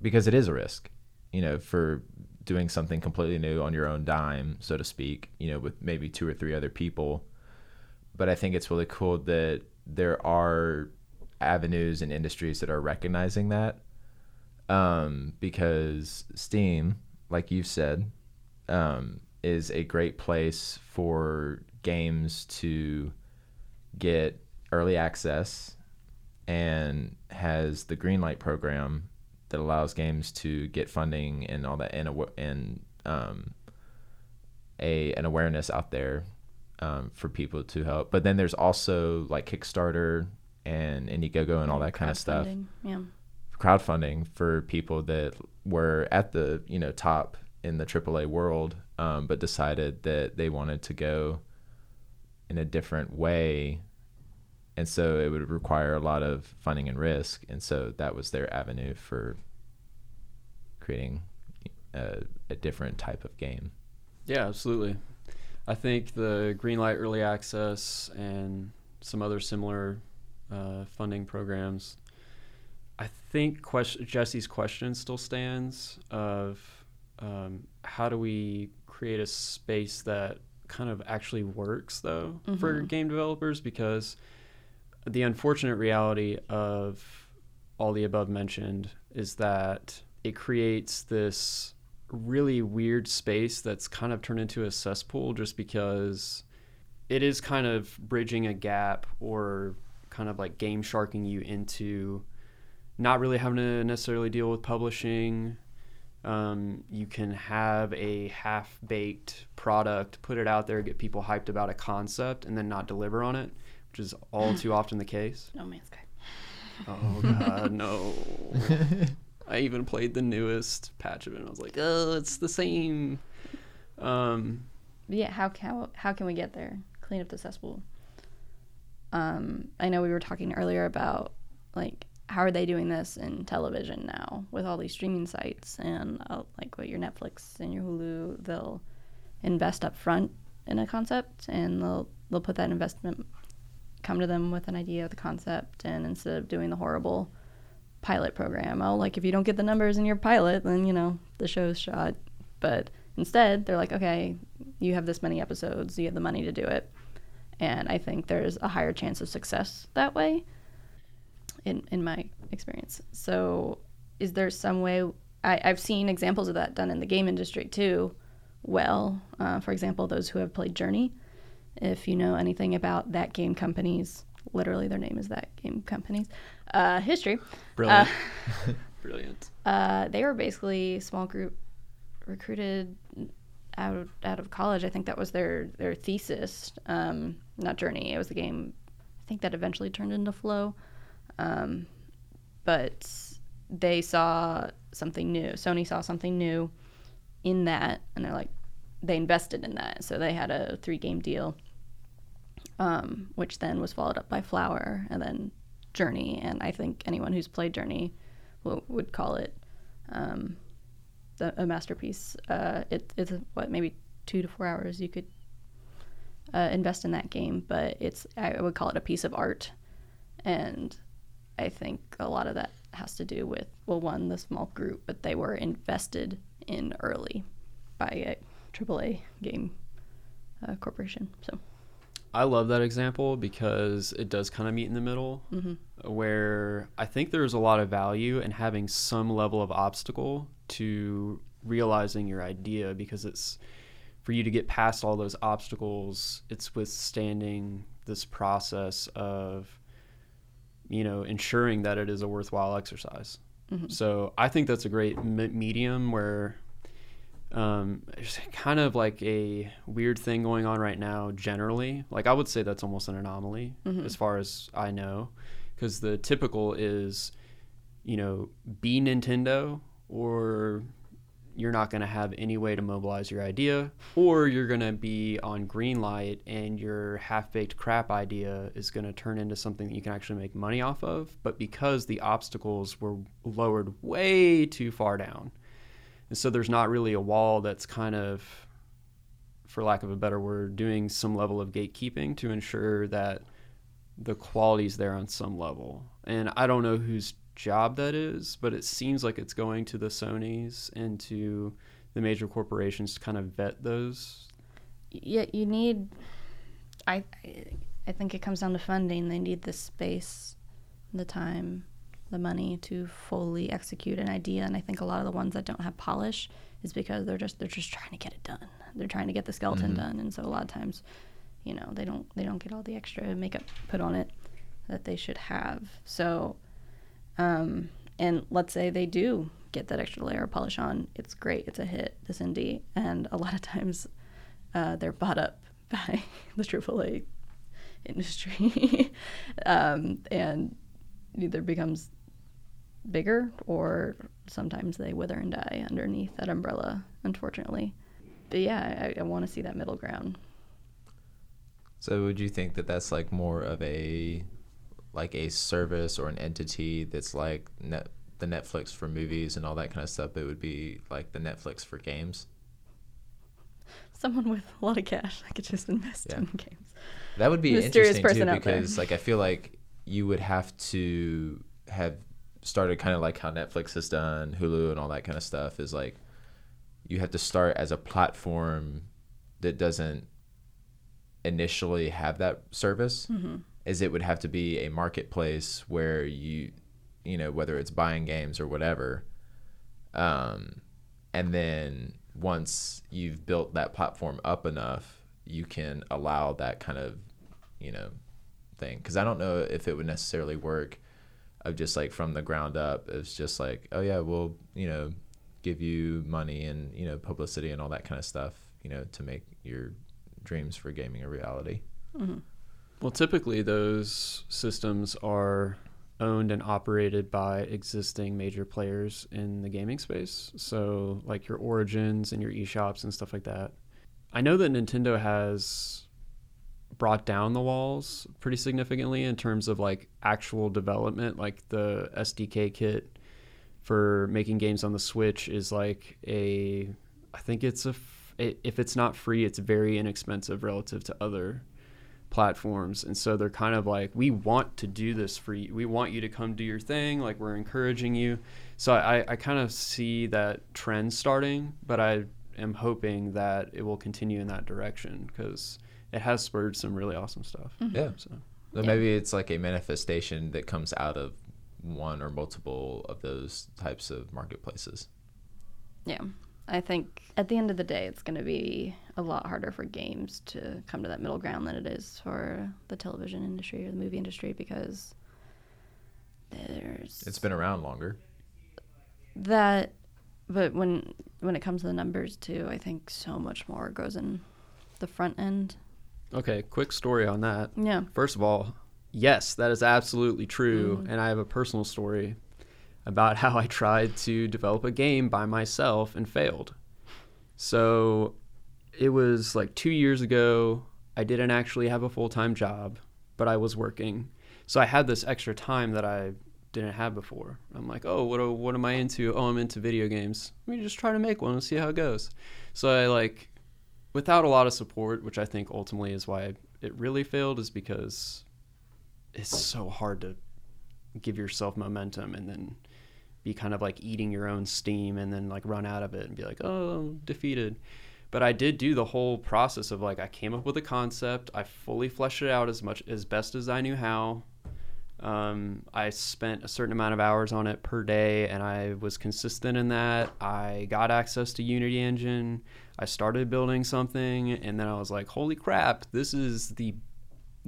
because it is a risk, you know, for doing something completely new on your own dime, so to speak, you know, with maybe two or three other people. But I think it's really cool that there are avenues and industries that are recognizing that. Um, because Steam, like you've said, um, is a great place for games to get early access and has the Greenlight program that allows games to get funding and all that and, and um, a an awareness out there um, for people to help. But then there's also like Kickstarter and Indiegogo and all that kind of stuff Crowdfunding, Yeah. crowdfunding for people that were at the you know top in the AAA world, um, but decided that they wanted to go in a different way, and so it would require a lot of funding and risk, and so that was their avenue for creating a, a different type of game. Yeah, absolutely. I think the Greenlight Early Access and some other similar uh, funding programs. I think question, Jesse's question still stands of um, how do we create a space that kind of actually works though for Mhm. game developers because the unfortunate reality of all the above mentioned is that it creates this really weird space that's kind of turned into a cesspool just because it is kind of bridging a gap or kind of like game sharking you into not really having to necessarily deal with publishing Um, you can have a half baked product, put it out there, get people hyped about a concept, and then not deliver on it, which is all too often the case. No Man's Sky. Oh God, no! I even played the newest patch of it. and I was like, oh, it's the same. Um, But yeah, how how how can we get there? Clean up the cesspool. Um, I know we were talking earlier about like how are they doing this in television now with all these streaming sites and uh, like what your Netflix and your Hulu, they'll invest up front in a concept and they'll they'll put that investment come to them with an idea of the concept and instead of doing the horrible pilot program, oh like if you don't get the numbers in your pilot, then you know the show's shot. But instead, they're like, okay, you have this many episodes, you have the money to do it. And I think there's a higher chance of success that way in, in my experience. So, is there some way? I, I've seen examples of that done in the game industry too. Well, uh, for example, those who have played Journey, if you know anything about that game company's, literally their name is that game company's uh, history, brilliant, brilliant. uh, they were basically a small group recruited out of, out of college. I think that was their their thesis, um, not journey. It was the game. I think that eventually turned into Flow, um, but they saw something new. Sony saw something new in that, and they're like, they invested in that. So they had a three game deal, um, which then was followed up by Flower, and then Journey. And I think anyone who's played Journey w- would call it um, the, a masterpiece. Uh, it, it's what maybe two to four hours you could uh, invest in that game, but it's I would call it a piece of art, and I think a lot of that has to do with well, one the small group, but they were invested in early by a AAA game uh, corporation. So I love that example because it does kind of meet in the middle, where I think there's a lot of value in having some level of obstacle to realizing your idea because it's for you to get past all those obstacles, it's withstanding this process of, you know, ensuring that it is a worthwhile exercise. So I think that's a great me- medium where um, there's kind of like a weird thing going on right now generally. Like i would say that's almost an anomaly as far as i know because the typical is you know be nintendo or you're not going to have any way to mobilize your idea or you're going to be on Greenlight and your half-baked crap idea is going to turn into something that you can actually make money off of but because the obstacles were lowered way too far down and so there's not really a wall that's kind of, for lack of a better word, doing some level of gatekeeping to ensure that the quality's there on some level. And I don't know whose job that is, but it seems like it's going to the Sonys and to the major corporations to kind of vet those. yeah, you need. I I think it comes down to funding. They need the space, the time, the money to fully execute an idea. And I think a lot of the ones that don't have polish is because they're just they're just trying to get it done. They're trying to get the skeleton mm-hmm. done, and so a lot of times, you know, they don't they don't get all the extra makeup put on it that they should have. So, um, and let's say they do get that extra layer of polish on, it's great. It's a hit. This indie, and a lot of times uh, they're bought up by the AAA industry, um, and either becomes bigger or sometimes they wither and die underneath that umbrella, unfortunately. But yeah, I, I want to see that middle ground. So would you think that that's like more of a like a service or an entity that's like net, the Netflix for movies and all that kind of stuff? It would be like the Netflix for games. Someone with a lot of cash that could just invest Yeah. in games. That would be Mysterious interesting person too there. because like I feel like you would have to have started kind of like how Netflix has done, Hulu and all that kind of stuff is like you have to start as a platform that doesn't initially have that service. Mm-hmm. Is it would have to be a marketplace where you you know whether it's buying games or whatever um, and then once you've built that platform up enough you can allow that kind of you know thing because i don't know if it would necessarily work of just like from the ground up it's just like oh yeah we'll you know give you money and you know publicity and all that kind of stuff. You know, to make your dreams for gaming a reality. hmm Well, typically those systems are owned and operated by existing major players in the gaming space. So, like your Origins and your eShops and stuff like that. I know that Nintendo has brought down the walls pretty significantly in terms of like actual development, like the SDK kit for making games on the Switch is like a I think it's a if it's not free, it's very inexpensive relative to other platforms and so they're kind of like we want to do this for you we want you to come do your thing like we're encouraging you so i, I kind of see that trend starting but i am hoping that it will continue in that direction because it has spurred some really awesome stuff mm-hmm. Yeah. so So Yeah. maybe it's like a manifestation that comes out of one or multiple of those types of marketplaces. Yeah. I think at the end of the day, it's going to be a lot harder for games to come to that middle ground than it is for the television industry or the movie industry because there's It's been around longer. that. But when when it comes to the numbers too, I think so much more goes in the front end. okay quick story on that Yeah. First of all, yes, that is absolutely true. Mhm. And I have a personal story about how I tried to develop a game by myself and failed. So it was like two years ago. I didn't actually have a full time job, but I was working. So I had this extra time that I didn't have before. I'm like, oh, what, what am I into? Oh, I'm into video games. Let me just try to make one and see how it goes. So I like, without a lot of support, which I think ultimately is why it really failed, is because it's so hard to give yourself momentum and then be kind of like eating your own steam and then like run out of it and be like, oh, I'm defeated. But I did do the whole process of like I came up with a concept, I fully fleshed it out as much as best as I knew how. Um, I spent a certain amount of hours on it per day, and I was consistent in that. I got access to Unity Engine. I started building something, and then I was like, "Holy crap! This is the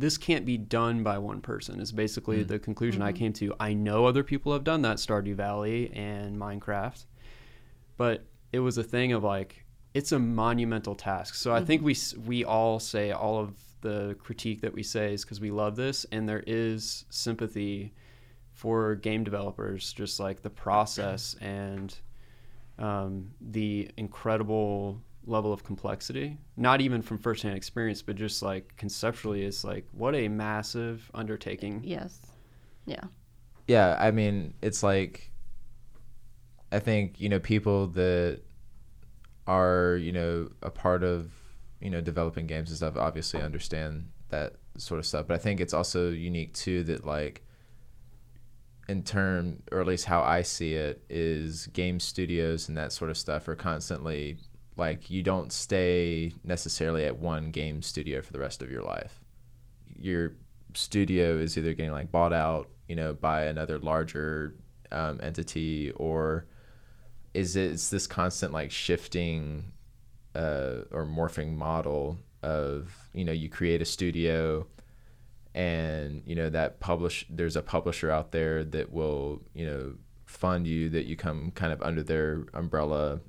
this can't be done by one person." Is basically Mm. the conclusion I Mhm. came to. I know other people have done that, Stardew Valley and Minecraft, but it was a thing of like it's a monumental task. So I think we we all say all of the critique that we say is because we love this, and there is sympathy for game developers, just like the process and um, the incredible level of complexity. Not even from firsthand experience, but just like conceptually, it's like what a massive undertaking. Yes. Yeah. Yeah, I mean, it's like I think, you know, people that are, you know, a part of, you know, developing games and stuff obviously understand that sort of stuff. But I think it's also unique too that like in term or at least how I see it is game studios and that sort of stuff are constantly like you don't stay necessarily at one game studio for the rest of your life. Your studio is either getting like bought out, you know, by another larger um, entity, or is it it's this constant like shifting uh, or morphing model of you know you create a studio and you know that publish there's a publisher out there that will you know fund you that you come kind of under their umbrella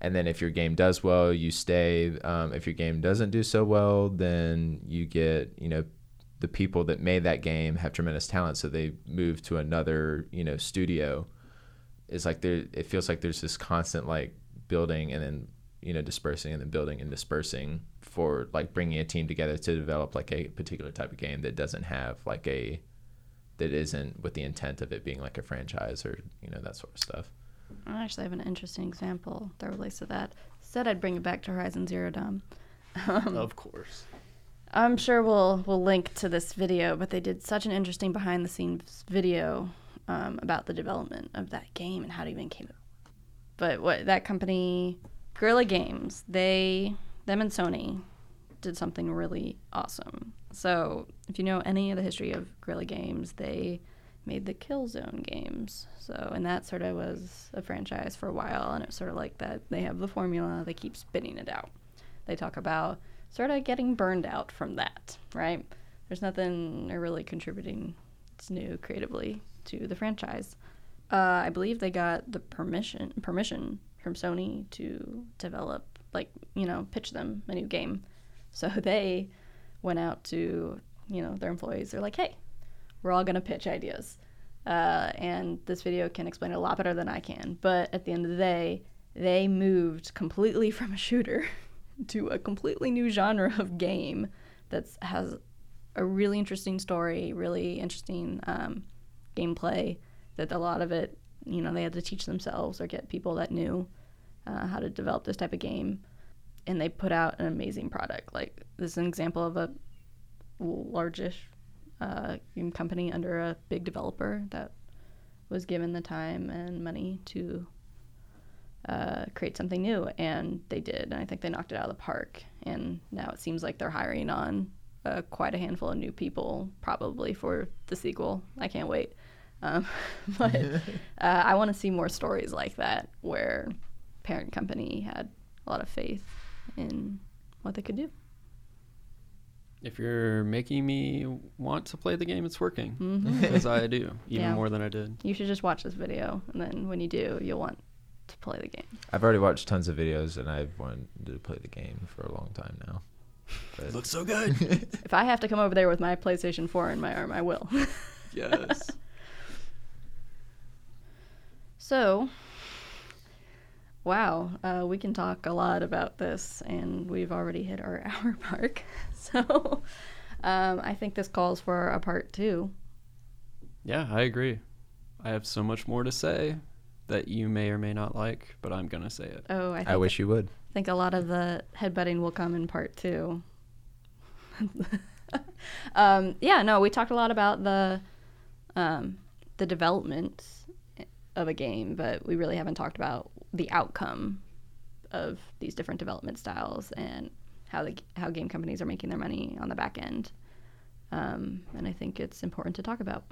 and then if your game does well you stay um, if your game doesn't do so well then you get you know the people that made that game have tremendous talent so they move to another you know studio. It's like there it feels like there's this constant like building and then you know dispersing and then building and dispersing for like bringing a team together to develop like a particular type of game that doesn't have like a that isn't with the intent of it being like a franchise or you know that sort of stuff I actually have an interesting example that relates to that. Said I'd bring it back to Horizon Zero Dawn. Um, Of course. I'm sure we'll we'll link to this video, but they did such an interesting behind the scenes video um, about the development of that game and how it even came. Up. But what that company, Guerrilla Games, they them and Sony did something really awesome. So if you know any of the history of Guerrilla Games, they made the Killzone games. So and that sort of was a franchise for a while, and it's sort of like that. They have the formula, they keep spinning it out. They talk about sort of getting burned out from that, right? There's nothing they're really contributing that's new creatively to the franchise. Uh, I believe they got the permission permission from Sony to develop, like, you know, pitch them a new game. So they went out to, you know, their employees. They're like, hey, we're all going to pitch ideas. Uh, and this video can explain it a lot better than I can. But at the end of the day, they moved completely from a shooter to a completely new genre of game that has a really interesting story, really interesting um, gameplay. That a lot of it, you know, they had to teach themselves or get people that knew uh, how to develop this type of game, and they put out an amazing product. Like this is an example of a largish uh, game company under a big developer that was given the time and money to uh, create something new, and they did. And I think they knocked it out of the park. And now it seems like they're hiring on uh, quite a handful of new people, probably for the sequel. I can't wait. Um, but uh, I want to see more stories like that where parent company had a lot of faith in what they could do. If you're making me want to play the game, it's working. Mm-hmm. Because I do, even Yeah. more than I did. You should just watch this video, and then when you do, you'll want to play the game. I've already watched tons of videos and I've wanted to play the game for a long time now. But looks so good. If I have to come over there with my PlayStation 4 in my arm, I will. yes. So, wow, uh, we can talk a lot about this, and we've already hit our hour mark. So, um, I think this calls for a part two. Yeah, I agree. I have so much more to say that you may or may not like, but I'm gonna say it. Oh, I think, I wish you would. I think a lot of the headbutting will come in part two. um, yeah, no, we talked a lot about the um, the development of a game, but we really haven't talked about the outcome of these different development styles and how the how game companies are making their money on the back end. Um, and I think it's important to talk about.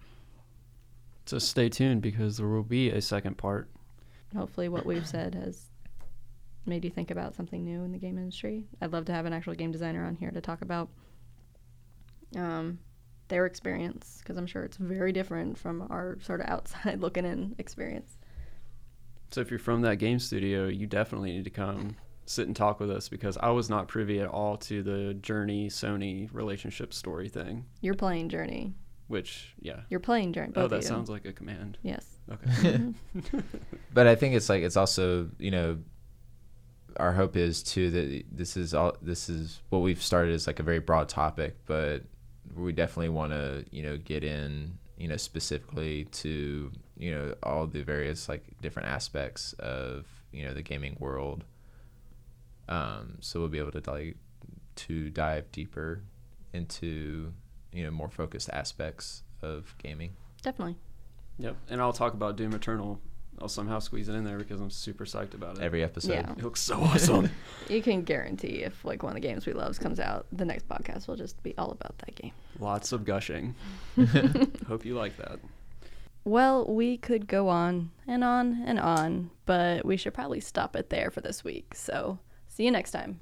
So stay tuned because there will be a second part. Hopefully, what we've said has made you think about something new in the game industry. I'd love to have an actual game designer on here to talk about um, their experience because I'm sure it's very different from our sort of outside looking in experience. So if you're from that game studio, you definitely need to come sit and talk with us because I was not privy at all to the Journey Sony relationship story thing. You're playing Journey. Which, yeah. You're playing Journey. Both oh, of that you. sounds like a command. Yes. Okay. Mm-hmm. But I think it's like it's also you know, our hope is too that this is all this is what we've started is like a very broad topic, but we definitely want to you know get in you know specifically to you know all the various like different aspects of you know the gaming world. Um, so we'll be able to like to dive deeper into you know more focused aspects of gaming. Definitely. yep. And I'll talk about Doom Eternal. I'll somehow squeeze it in there because I'm super psyched about it. Every episode. Yeah. it looks so awesome. You can guarantee if like one of the games we love comes out, the next podcast will just be all about that game. Lots of gushing. Hope you like that. Well, we could go on and on and on, but we should probably stop it there for this week. So, see you next time.